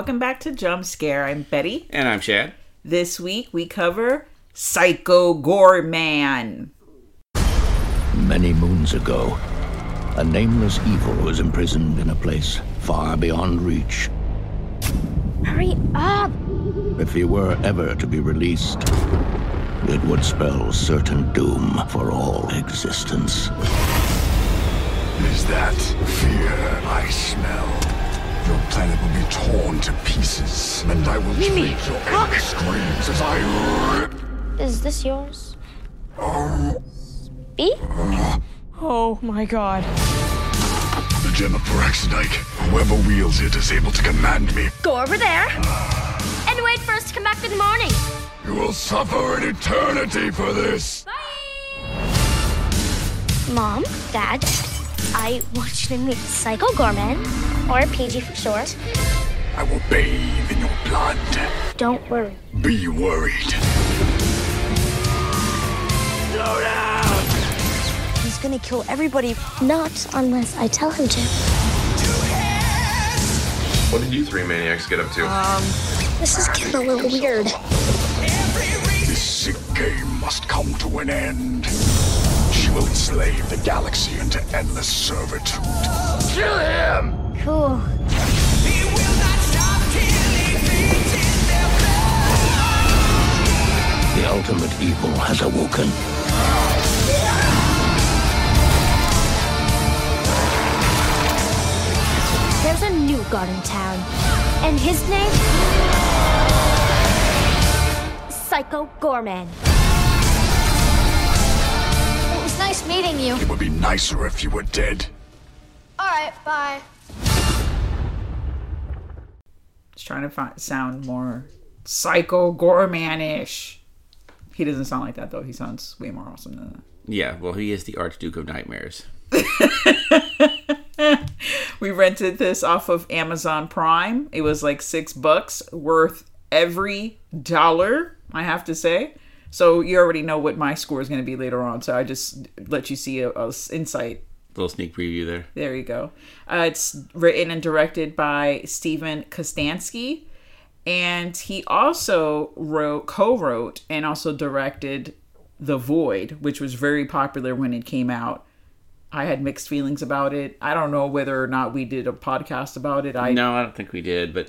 Welcome back to Jump Scare. I'm Betty. And I'm Chad. This week we cover Psycho Goreman. Many moons ago, a nameless evil was imprisoned in a place far beyond reach. Hurry up! If he were ever to be released, it would spell certain doom for all existence. Is that fear I smell? Torn to pieces, and I will Mimi, take your look! screams as I rip. Is this yours? Oh. B? Uh. Oh my god. The gem of Praxidike. Whoever wields it is able to command me. Go over there and wait for us to come back in the morning. You will suffer an eternity for this. Bye. Mom, Dad, I want you to meet Psycho Goreman, or PG for short. I will bathe in your blood. Don't worry. Be worried. Slow down! He's gonna kill everybody. Not unless I tell him to. What did you three maniacs get up to? Um, This is getting a little weird. This sick game must come to an end. She will enslave the galaxy into endless servitude. Kill him! Cool. Ultimate evil has awoken. There's a new god in town, and his name? Psycho Goreman. It was nice meeting you. It would be nicer if you were dead. All right, bye. Just trying to find, sound more Psycho Goreman-ish. He doesn't sound like that though. He sounds way more awesome than that. Yeah, well, he is the Archduke of Nightmares. We rented this off of Amazon Prime. It was like six bucks, worth every dollar, I have to say. So you already know what my score is going to be later on. So I just let you see a, a insight. Little sneak preview there. There you go. Uh, it's written and directed by Steven Kostanski, and he also wrote, co-wrote, and also directed The Void, which was very popular when it came out. I had mixed feelings about it. I don't know whether or not we did a podcast about it. I No, I don't think we did, but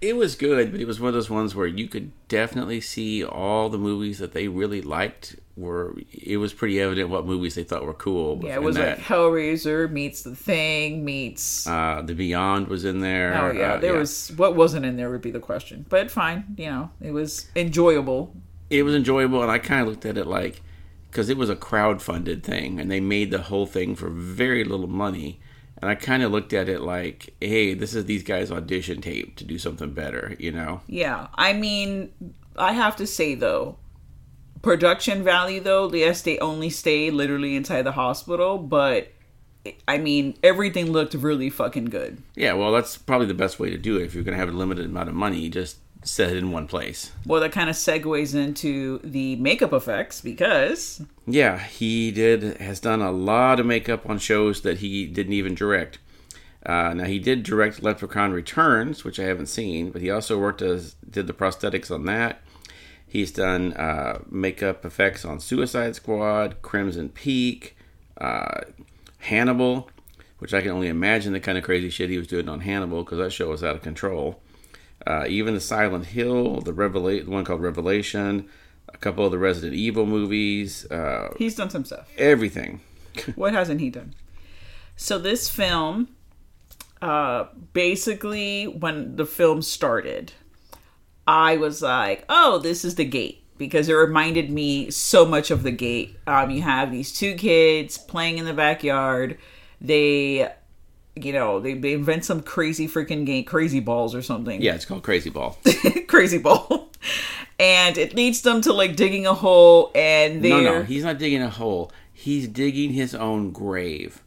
it was good. But it was one of those ones where you could definitely see all the movies that they really liked. Were it was pretty evident what movies they thought were cool. Yeah, it was that, like Hellraiser meets The Thing meets. uh, the Beyond was in there. oh yeah, Uh, there was what wasn't in there would be the question, but fine. You know, it was enjoyable. it was enjoyable, and I kind of looked at it like because it was a crowd-funded thing, and they made the whole thing for very little money. And I kind of looked at it like, hey, this is these guys' audition tape to do something better, you know? Yeah, I mean, I have to say though, production value though, yes, they only stay literally inside the hospital, but I mean, everything looked really fucking good. Yeah, well, that's probably the best way to do it. If you're going to have a limited amount of money, just set it in one place. Well, that kind of segues into the makeup effects because Yeah, he did has done a lot of makeup on shows that he didn't even direct. Uh, now he did direct Leprechaun Returns, which I haven't seen, but he also worked as did the prosthetics on that. He's done uh, makeup effects on Suicide Squad, Crimson Peak, uh, Hannibal, which I can only imagine the kind of crazy shit he was doing on Hannibal because that show was out of control. Uh, even the Silent Hill, the Revela- the one called Revelation, a couple of the Resident Evil movies, uh, he's done some stuff. everything. What hasn't he done? So this film, uh, basically, when the film started, I was like, "Oh, this is the gate," because it reminded me so much of the gate. Um, you have these two kids playing in the backyard. They, you know, they, they invent some crazy freaking game, crazy balls or something Yeah, it's called Crazy Ball. crazy ball. And it leads them to like digging a hole, and no, they're no, he's not digging a hole. He's digging his own grave.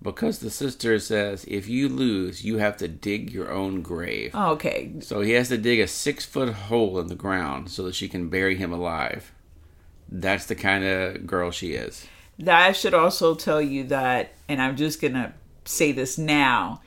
Because the sister says, if you lose, you have to dig your own grave. oh, okay. So he has to dig a six foot hole in the ground so that she can bury him alive. That's the kind of girl she is. That should also tell you that, and I'm just gonna say this now.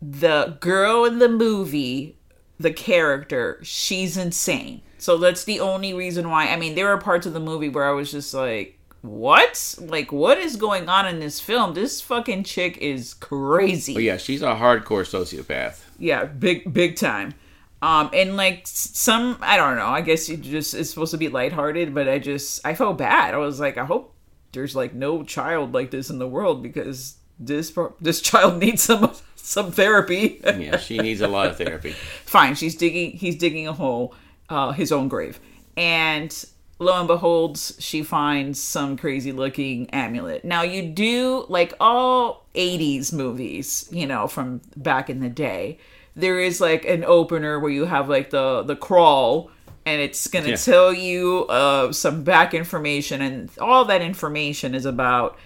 The girl in the movie the character, she's insane. So that's the only reason why. I mean, there are parts of the movie where I was just like, what? Like, what is going on in this film? This fucking chick is crazy. But yeah, she's a hardcore sociopath. Yeah, big, big time. Um, and like some, I don't know. I guess you just it's supposed to be lighthearted, but I just I felt bad. I was like, I hope there's like no child like this in the world because this this child needs some some therapy. Yeah, she needs a lot of therapy. Fine, she's digging. He's digging a hole, uh, his own grave, and lo and behold, she finds some crazy looking amulet. Now you do like all '80s movies, you know, from back in the day. There is like an opener where you have like the the crawl. And it's gonna Yeah. tell you uh, some back information, and all that information is about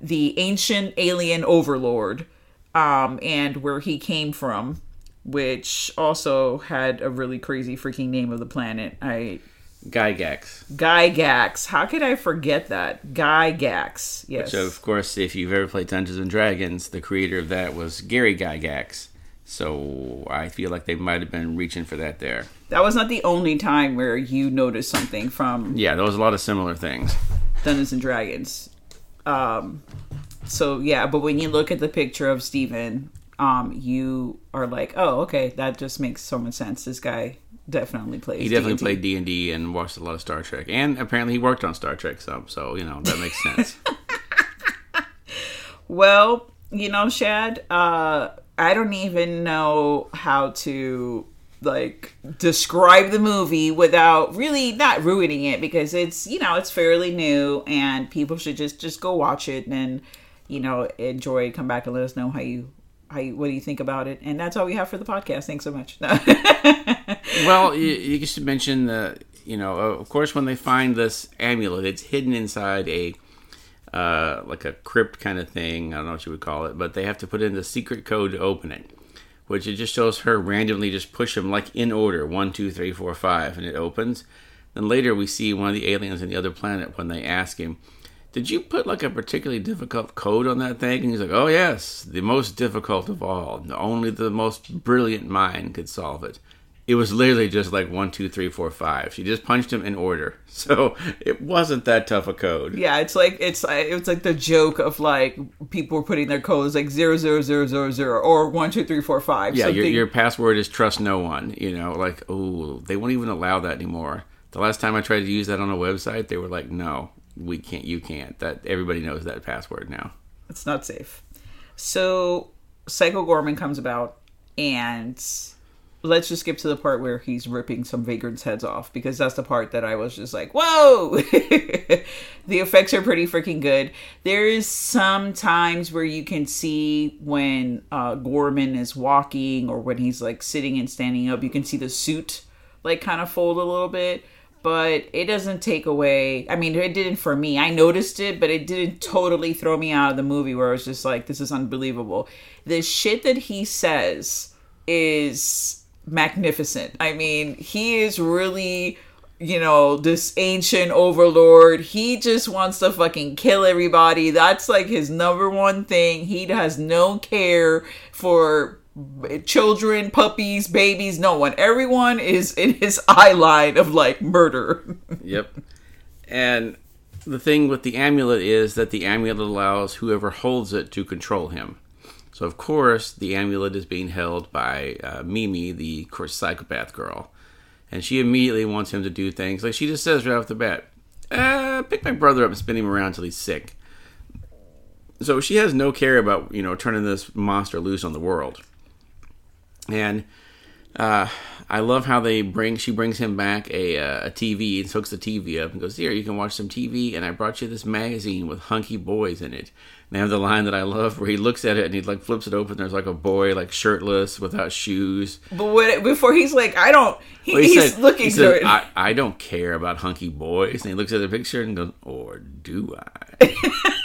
the ancient alien overlord um, and where he came from, which also had a really crazy freaking name of the planet. I Gygax. Gygax. How could I forget that? Gygax. Yes. So, of course, if you've ever played Dungeons and Dragons, the creator of that was Gary Gygax. So I feel like they might have been reaching for that there. that was not the only time where you noticed something from Yeah, there was a lot of similar things. Dungeons and Dragons. Um, so yeah, but when you look at the picture of Steven, um, you are like, oh, okay, that just makes so much sense. This guy definitely plays. He definitely D&D. played D and D and watched a lot of Star Trek, and apparently he worked on Star Trek some. So you know that makes sense. Well, you know, Chad, uh, I don't even know how to like describe the movie without really not ruining it because it's you know it's fairly new and people should just just go watch it and you know enjoy it come back and let us know how you how you, what do you think about it and that's all we have for the podcast thanks so much well, you, you should mention the, you know, uh, of course, when they find this amulet, it's hidden inside a, uh, like a crypt kind of thing. I don't know what you would call it, but they have to put in the secret code to open it, which it just shows her randomly just push them like in order one, two, three, four, five, and it opens. Then later we see one of the aliens on the other planet when they ask him, "Did you put like a particularly difficult code on that thing?" And he's like, "Oh yes, the most difficult of all. Only the most brilliant mind could solve it." It was literally just like one, two, three, four, five. She just punched him in order, so it wasn't that tough a code. yeah it's like it's it's like the joke of like people were putting their codes like zero zero zero zero zero or one two three four five Yeah, your, your password is trust no one. You know, like oh, they won't even allow that anymore. The last time I tried to use that on a website, they were like, no, we can't. You can't. That everybody knows that password now. it's not safe. So Psycho Goreman comes about, and let's just skip to the part where he's ripping some vagrants' heads off because that's the part that I was just like, whoa! the effects are pretty freaking good. There is some times where you can see when uh, Goreman is walking or when he's like sitting and standing up, you can see the suit like kind of fold a little bit but it doesn't take away i mean it didn't for me i noticed it but it didn't totally throw me out of the movie where i was just like this is unbelievable the shit that he says is magnificent i mean he is really you know this ancient overlord he just wants to fucking kill everybody that's like his number one thing he has no care for children, puppies, babies, no one. Everyone is in his eye line of like murder. Yep. And the thing with the amulet is that the amulet allows whoever holds it to control him. So of course the amulet is being held by uh, Mimi, the course, psychopath girl, and she immediately wants him to do things like she just says right off the bat, uh, "Pick my brother up and spin him around until he's sick." So she has no care about you know turning this monster loose on the world, and uh, I love how they bring. She brings him back a uh, a TV and hooks the TV up and goes, "Here, you can watch some TV." And I brought you this magazine with hunky boys in it. And they have the line that I love where he looks at it and he like flips it open. There's like a boy like shirtless without shoes. But when, before he's like, I don't. He, Well, he's said- looking he said, good. I, I don't care about hunky boys. And he looks at the picture and goes, "Or do I?"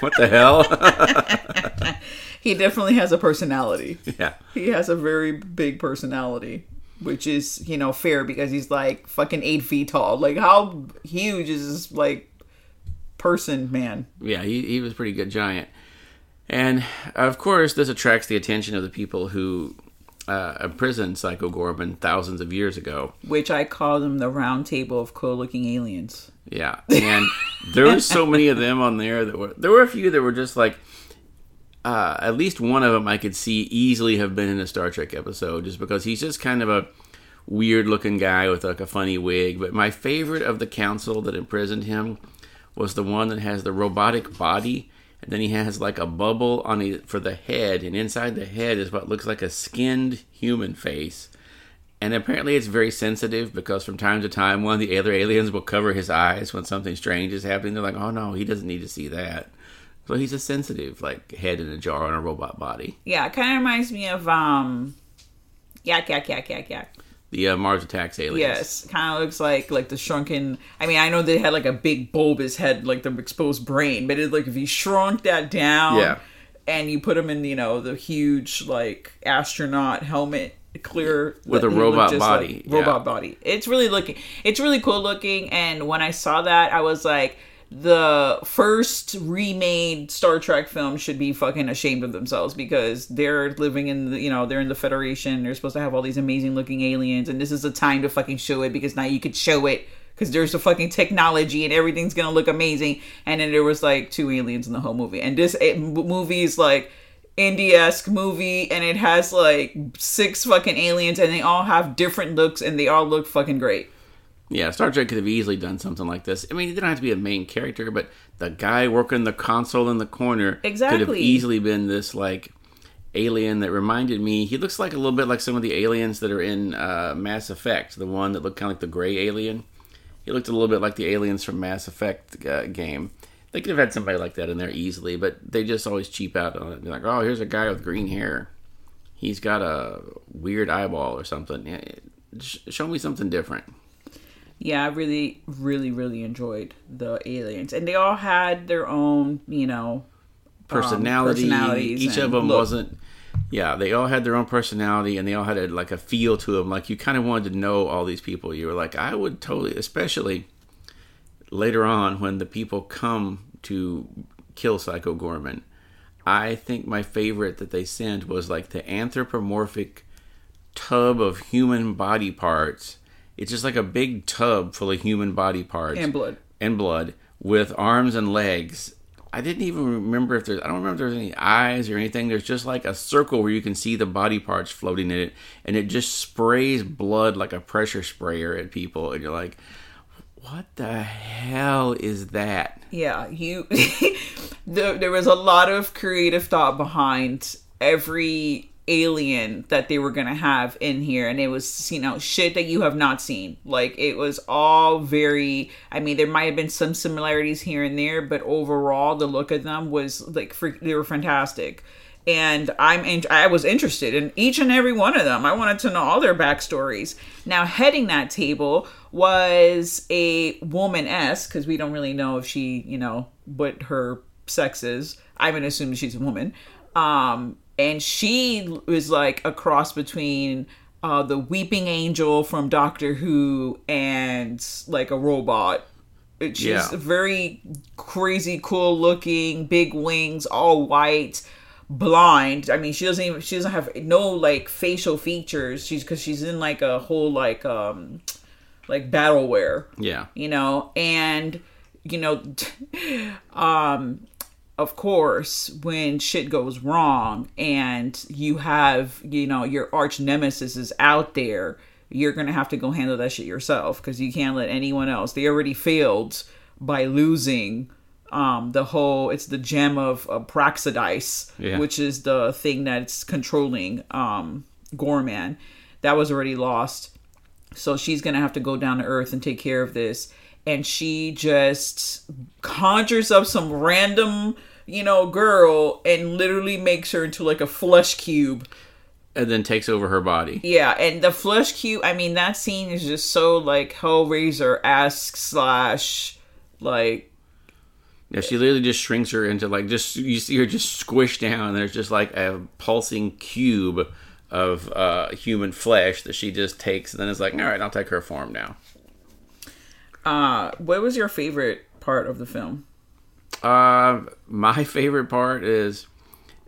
What the hell? he definitely has a personality. yeah. He has a very big personality, which is you know fair because he's like fucking eight feet tall. Like how huge is this like person, man? yeah, he, he was pretty good giant. And of course, this attracts the attention of the people who uh, imprisoned Psycho Goreman thousands of years ago. Which I call them the round table of cool looking aliens. Yeah, and there were so many of them on there that were. There were a few that were just like. Uh, at least one of them I could see easily have been in a Star Trek episode, just because he's just kind of a weird looking guy with like a funny wig. But my favorite of the council that imprisoned him was the one that has the robotic body, then he has like a bubble on it for the head, and inside the head is what looks like a skinned human face. And apparently, it's very sensitive because from time to time, one of the other aliens will cover his eyes when something strange is happening. They're like, "Oh no, he doesn't need to see that." So he's a sensitive, like head in a jar on a robot body. Yeah, it kind of reminds me of um, yak yak yak yak yak. The uh, Mars Attacks aliens. Yes, kind of looks like like the shrunken. I mean, I know they had like a big bulbous head, like the exposed brain, but it's like if you shrunk that down, Yeah. and you put them in, you know, the huge like astronaut helmet, clear With a robot body, like- robot yeah. body. It's really looking. It's really cool looking, and when I saw that, I was like. The first remade Star Trek film should be fucking ashamed of themselves because they're living in the, you know, they're in the Federation. They're supposed to have all these amazing looking aliens, and this is the time to fucking show it because now you could show it because there's the fucking technology and everything's gonna look amazing. And then there was like two aliens in the whole movie, and this m- movie is like indie-esque movie, and it has like six fucking aliens, and they all have different looks, and they all look fucking great. Yeah, Star Trek could have easily done something like this. I mean, it didn't have to be a main character, but the guy working the console in the corner could have easily been this like alien that reminded me. He looks like a little bit like some of the aliens that are in uh, Mass Effect, the one that looked kind of like the gray alien. He looked a little bit like the aliens from Mass Effect uh, game. They could have had somebody like that in there easily, but they just always cheap out on it. They're like, oh, here's a guy with green hair. He's got a weird eyeball or something. Yeah, sh- show me something different. Yeah, I really, really, really enjoyed the aliens, and they all had their own, you know, um, personality. personalities Each of them look. wasn't. Yeah, they all had their own personality, and they all had a, like a feel to them. Like you kind of wanted to know all these people. You were like, I would totally, especially later on when the people come to kill Psycho Goreman. I think my favorite that they sent was like the anthropomorphic tub of human body parts. It's just like a big tub full of human body parts and blood. and blood with arms and legs. I didn't even remember if there's I don't remember if there's any eyes or anything. There's just like a circle where you can see the body parts floating in it and it just sprays blood like a pressure sprayer at people and you're like what the hell is that? Yeah, you. there, there was a lot of creative thought behind every alien that they were gonna have in here, and it was you know shit that you have not seen. Like it was all very. I mean, there might have been some similarities here and there, but overall, the look of them was like freak, they were fantastic. And I'm in, I was interested in each and every one of them. I wanted to know all their backstories. Now, heading that table was a woman because we don't really know if she, you know, what her sex is. I'm gonna assume she's a woman. Um, and she was like a cross between uh, the Weeping Angel from Doctor Who and like a robot. She's Yeah. very crazy, cool looking, big wings, all white, blind. I mean, she doesn't even she doesn't have no like facial features. She's because she's in like a whole like um like battle wear Yeah. you know and you know um of course when shit goes wrong and you have you know your arch nemesis is out there you're gonna have to go handle that shit yourself because you can't let anyone else. They already failed by losing um the whole it's the gem of, of praxidis Yeah. which is the thing that's controlling um goreman. That was already lost. So she's gonna have to go down to earth and take care of this. And she just conjures up some random you know girl and literally makes her into like a flesh cube And then takes over her body. yeah and the flesh cube i mean that scene is just so like hellraiser-esque slash like Yeah, she literally just shrinks her into like just you see her just squished down. And there's just like a pulsing cube of uh, human flesh that she just takes, and then is like, all right, I'll take her form now. uh what was your favorite part of the film Uh, my favorite part is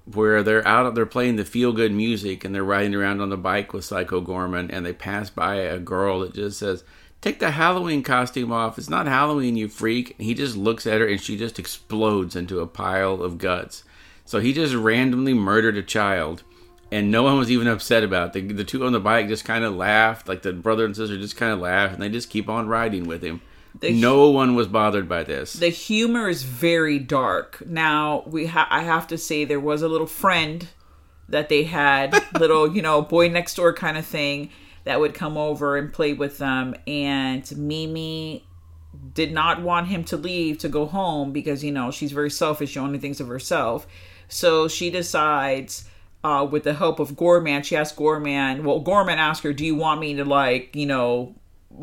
where they're out, they're playing the feel good music, and they're riding around on the bike with Psycho Goreman, and they pass by a girl that just says, "Take the Halloween costume off. It's not Halloween, you freak." And he just looks at her, and she just explodes into a pile of guts. So he just randomly murdered a child, and no one was even upset about it. The, the two on the bike just kind of laughed, like the brother and sister just kind of laughed, and they just keep on riding with him. The- no one was bothered by this. the humor is very dark. Now we ha- I have to say there was a little friend that they had, little you know boy next door kind of thing that would come over and play with them, and Mimi did not want him to leave to go home because you know she's very selfish. She only thinks of herself, so she decides. Uh, with the help of Goreman, she asked Goreman. Well, Goreman asked her, "Do you want me to like, you know,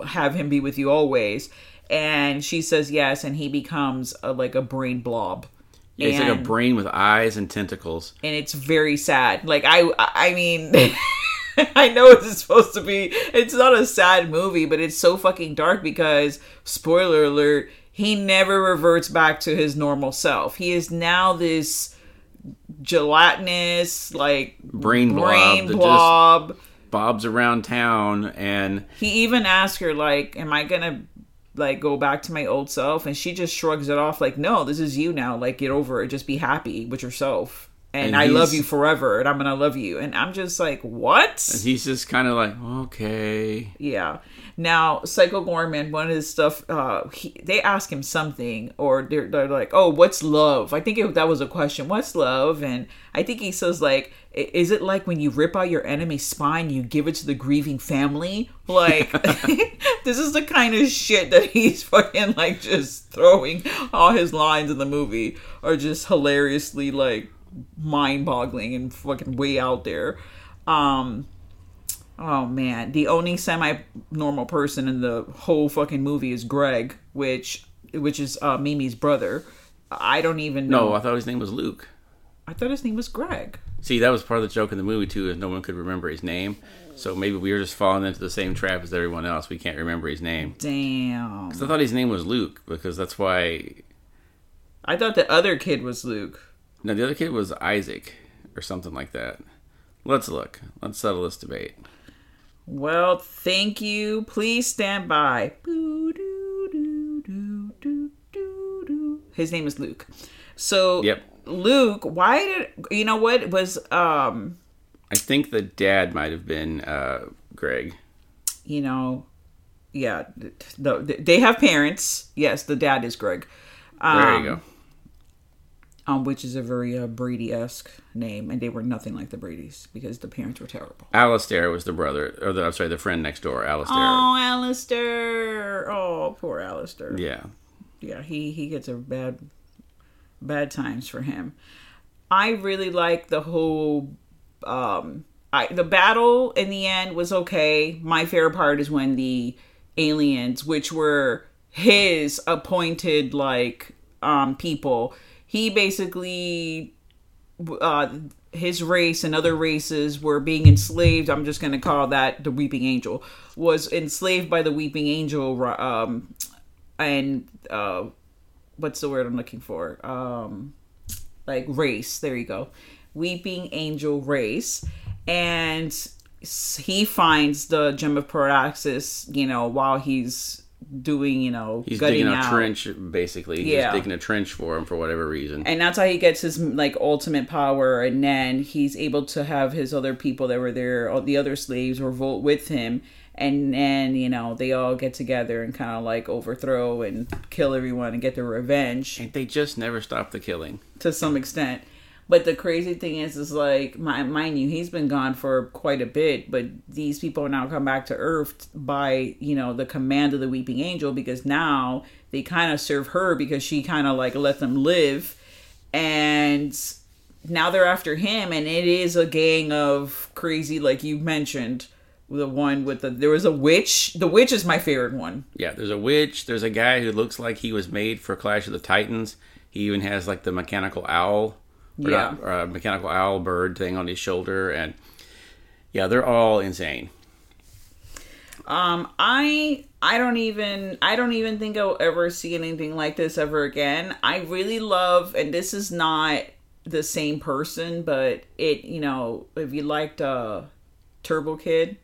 have him be with you always?" And she says yes, and he becomes a, like a brain blob. Yeah, it's like a brain with eyes and tentacles. and it's very sad. Like I, I mean, I know it's supposed to be. It's not a sad movie, but it's so fucking dark because spoiler alert, he never reverts back to his normal self. He is now this gelatinous, like Brain blob brain blob. Bob's around town, and He even asked her like, "Am I gonna?" like go back to my old self? And she just shrugs it off like no this is you now. Like get over it. Just be happy with yourself. And, And i love you forever and i'm gonna love you. And i'm just like what? And he's just kind of like, okay. yeah now psycho goreman one of his stuff uh he, they ask him something or they're, they're like oh what's love? I think it, that was a question what's love? And i think he says like is it like when you rip out your enemy's spine you give it to the grieving family? Like this is the kind of shit that he's fucking like just throwing all his lines in the movie are just hilariously like mind-boggling and fucking way out there. Um Oh man, the only semi-normal person in the whole fucking movie is Greg, which which is uh, Mimi's brother. I don't even know. No, I thought his name was Luke. I thought his name was Greg. See, that was part of the joke in the movie too, is no one could remember his name. So maybe we were just falling into the same trap as everyone else. We can't remember his name. Damn. 'Cause I thought his name was Luke because that's why. I thought the other kid was Luke. No, the other kid was Isaac or something like that. Let's look. Let's settle this debate. Well, thank you. Please stand by. His name is Luke. So Yep. Luke, why did you know what it was um I think the dad might have been uh, Greg. you know, yeah, the, the, they have parents. Yes, the dad is Greg. Um, There you go. Um, which is a very uh, Brady esque name, and they were nothing like the Brady's because the parents were terrible. Alistair was the brother, or the, I'm sorry, the friend next door, Alistair. Oh, Alistair! Oh, poor Alistair. Yeah. yeah, he he gets a bad bad times for him. I really like the whole um I the battle in the end was okay. My favorite part is when the aliens, which were his appointed like um people, he basically uh his race and other races were being enslaved. I'm just going to call that the Weeping Angel was enslaved by the Weeping Angel um and uh what's the word I'm looking for? Um like race. There you go. Weeping Angel race. And he finds the gem of Paraxis, you know, while he's doing, you know, He's digging a out. trench, basically. He's Yeah. digging a trench for him for whatever reason. And that's how he gets his like ultimate power. And then he's able to have his other people that were there, all the other slaves, revolt with him. And then you know they all get together and kind of like overthrow and kill everyone and get their revenge And they just never stop the killing. to some extent. But the crazy thing is, is like, mi- mind you, he's been gone for quite a bit. But these people now come back to Earth by, you know, the command of the Weeping Angel because now they kind of serve her because she kind of like let them live, and now they're after him, and it is a gang of crazy, like you mentioned, the one with the there was a witch. The witch is my favorite one. Yeah, there's a witch. There's a guy who looks like he was made for Clash of the Titans. He even has like the mechanical owl, Yeah. not- or a mechanical owl bird thing on his shoulder, and yeah, they're all insane. Um, I I don't even I don't even think I'll ever see anything like this ever again. I really love, and this is not the same person, but it you know if you liked uh Turbo Kid,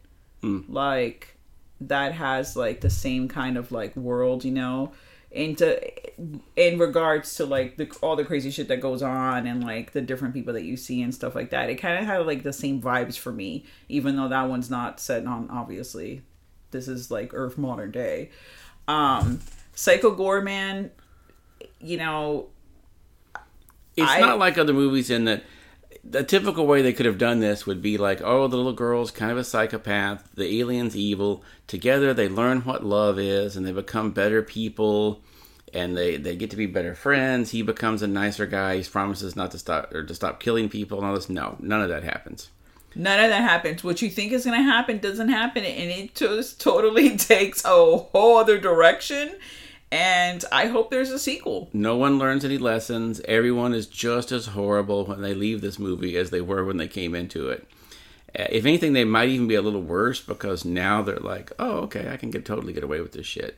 like that has like the same kind of like world, you know, into in regards to like the all the crazy shit that goes on and like the different people that you see and stuff like that. It kind of had like the same vibes for me, even though that one's not set on obviously. This is like Earth modern day. Um Psycho Goreman, you know, It's I- not like other movies in that the typical way they could have done this would be like, oh, the little girl's kind of a psychopath, the alien's evil. Together they learn what love is and they become better people and they, they get to be better friends. He becomes a nicer guy. He promises not to stop or to stop killing people and all this. No, none of that happens. None of that happens. What you think is going to happen doesn't happen, and it just totally takes a whole other direction. And I hope there's a sequel. No one learns any lessons. Everyone is just as horrible when they leave this movie as they were when they came into it. Uh, If anything, they might even be a little worse because now they're like, "Oh, okay, I can get totally get away with this shit."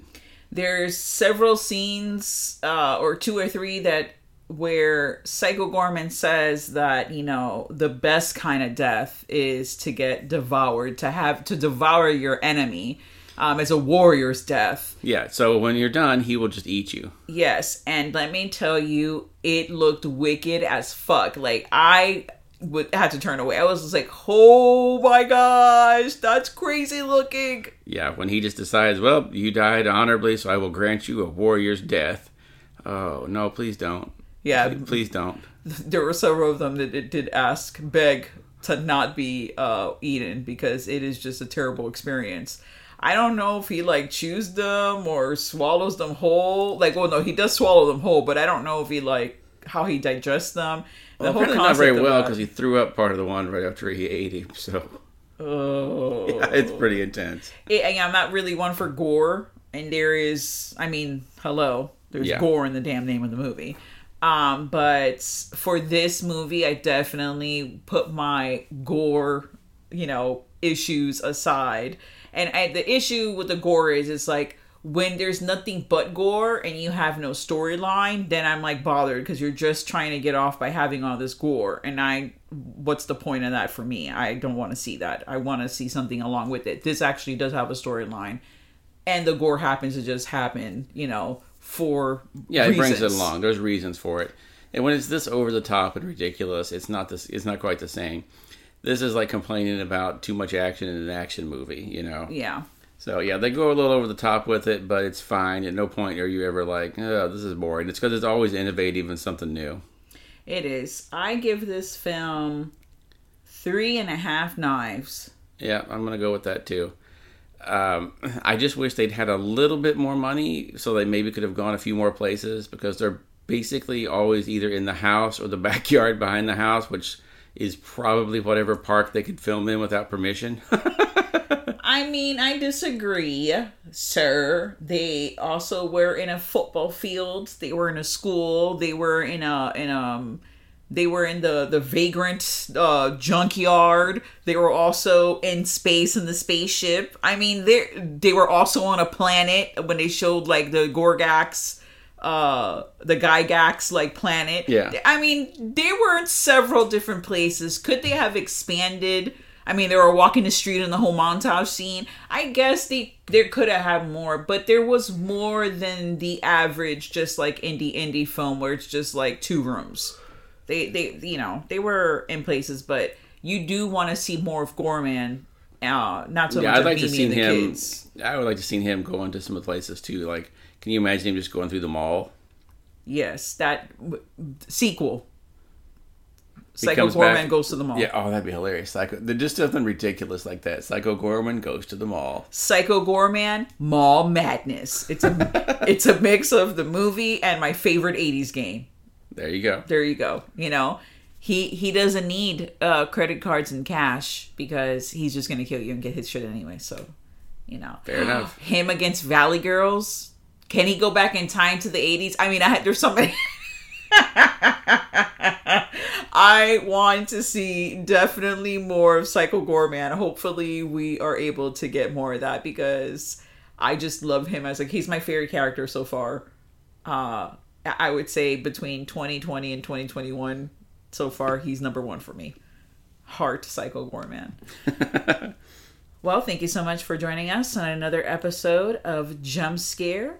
There's several scenes, uh, or two or three, that where Psycho Goreman says that you know the best kind of death is to get devoured, to have to devour your enemy, um, as a warrior's death. Yeah. So when you're done, he will just eat you. Yes, and let me tell you, it looked wicked as fuck. Like I would had to turn away. I was just like, "Oh my gosh, that's crazy looking." Yeah. When he just decides, "Well, you died honorably, so I will grant you a warrior's death." Oh no! Please don't. Yeah, Please, don't. there were several of them that did, did ask, beg to not be uh, eaten because it is just a terrible experience. I don't know if he like chews them or swallows them whole. Like, well, no, he does swallow them whole, but I don't know if he like how he digests them. The Well, apparently not very well because he threw up part of the one right after he ate him. So Oh. yeah, it's pretty intense. it, and I'm not really one for gore, and there is, I mean, hello, there's Yeah. gore in the damn name of the movie. Um, but for this movie, I definitely put my gore, you know, issues aside. And I, the issue with the gore is, it's like when there's nothing but gore and you have no storyline, then I'm like bothered because you're just trying to get off by having all this gore. And I, what's the point of that for me? I don't want to see that. I want to see something along with it. This actually does have a storyline, and the gore happens to just happen, you know, for Yeah, it brings it along. There's reasons for it. And when it's this over the top and ridiculous, it's not this. It's not quite the same. This is like complaining about too much action in an action movie, you know. Yeah. So yeah, they go a little over the top with it, but it's fine. At no point are you ever like, "Oh, this is boring." It's because it's always innovative and something new. It is. I give this film three and a half knives. Yeah, I'm gonna go with that too. Um, I just wish they'd had a little bit more money, so they maybe could have gone a few more places because they're basically always either in the house or the backyard behind the house, which is probably whatever park they could film in without permission. I mean, I disagree, sir. They also were in a football field. They were in a school. They were in a in um. They were in the the vagrant uh, junkyard. They were also in space in the spaceship. I mean, they they were also on a planet when they showed like the Gorgax, uh, the Gygax like planet. Yeah. I mean, they were in several different places. Could they have expanded? I mean, they were walking the street in the whole montage scene. I guess they there could have had more, but there was more than the average, just like indie indie film where it's just like two rooms. They they you know they were in places, but you do want to see more of Goreman. Uh, not so yeah, much I'd like to see him. kids. I would like to see him go into some of the places too. Like, can you imagine him just going through the mall? Yes, that w- sequel. Psycho Goreman back- goes to the mall. Yeah, oh, that'd be hilarious. Psycho, there's just something ridiculous like that. Psycho Goreman goes to the mall. Psycho Goreman, Mall Madness. It's a it's a mix of the movie and my favorite '80s game. There you go. There you go. You know, he he doesn't need uh, credit cards and cash because he's just gonna kill you and get his shit anyway. So, you know, Fair enough. him against Valley Girls. Can he go back in time to the '80s? I mean, I had, there's somebody. I want to see definitely more of Psycho Goreman. Hopefully, we are able to get more of that because I just love him as like he's my favorite character so far. Uh, I would say between 2020 and 2021, so far he's number one for me. Heart Psycho Goreman. well, thank you so much for joining us on another episode of Jump Scare.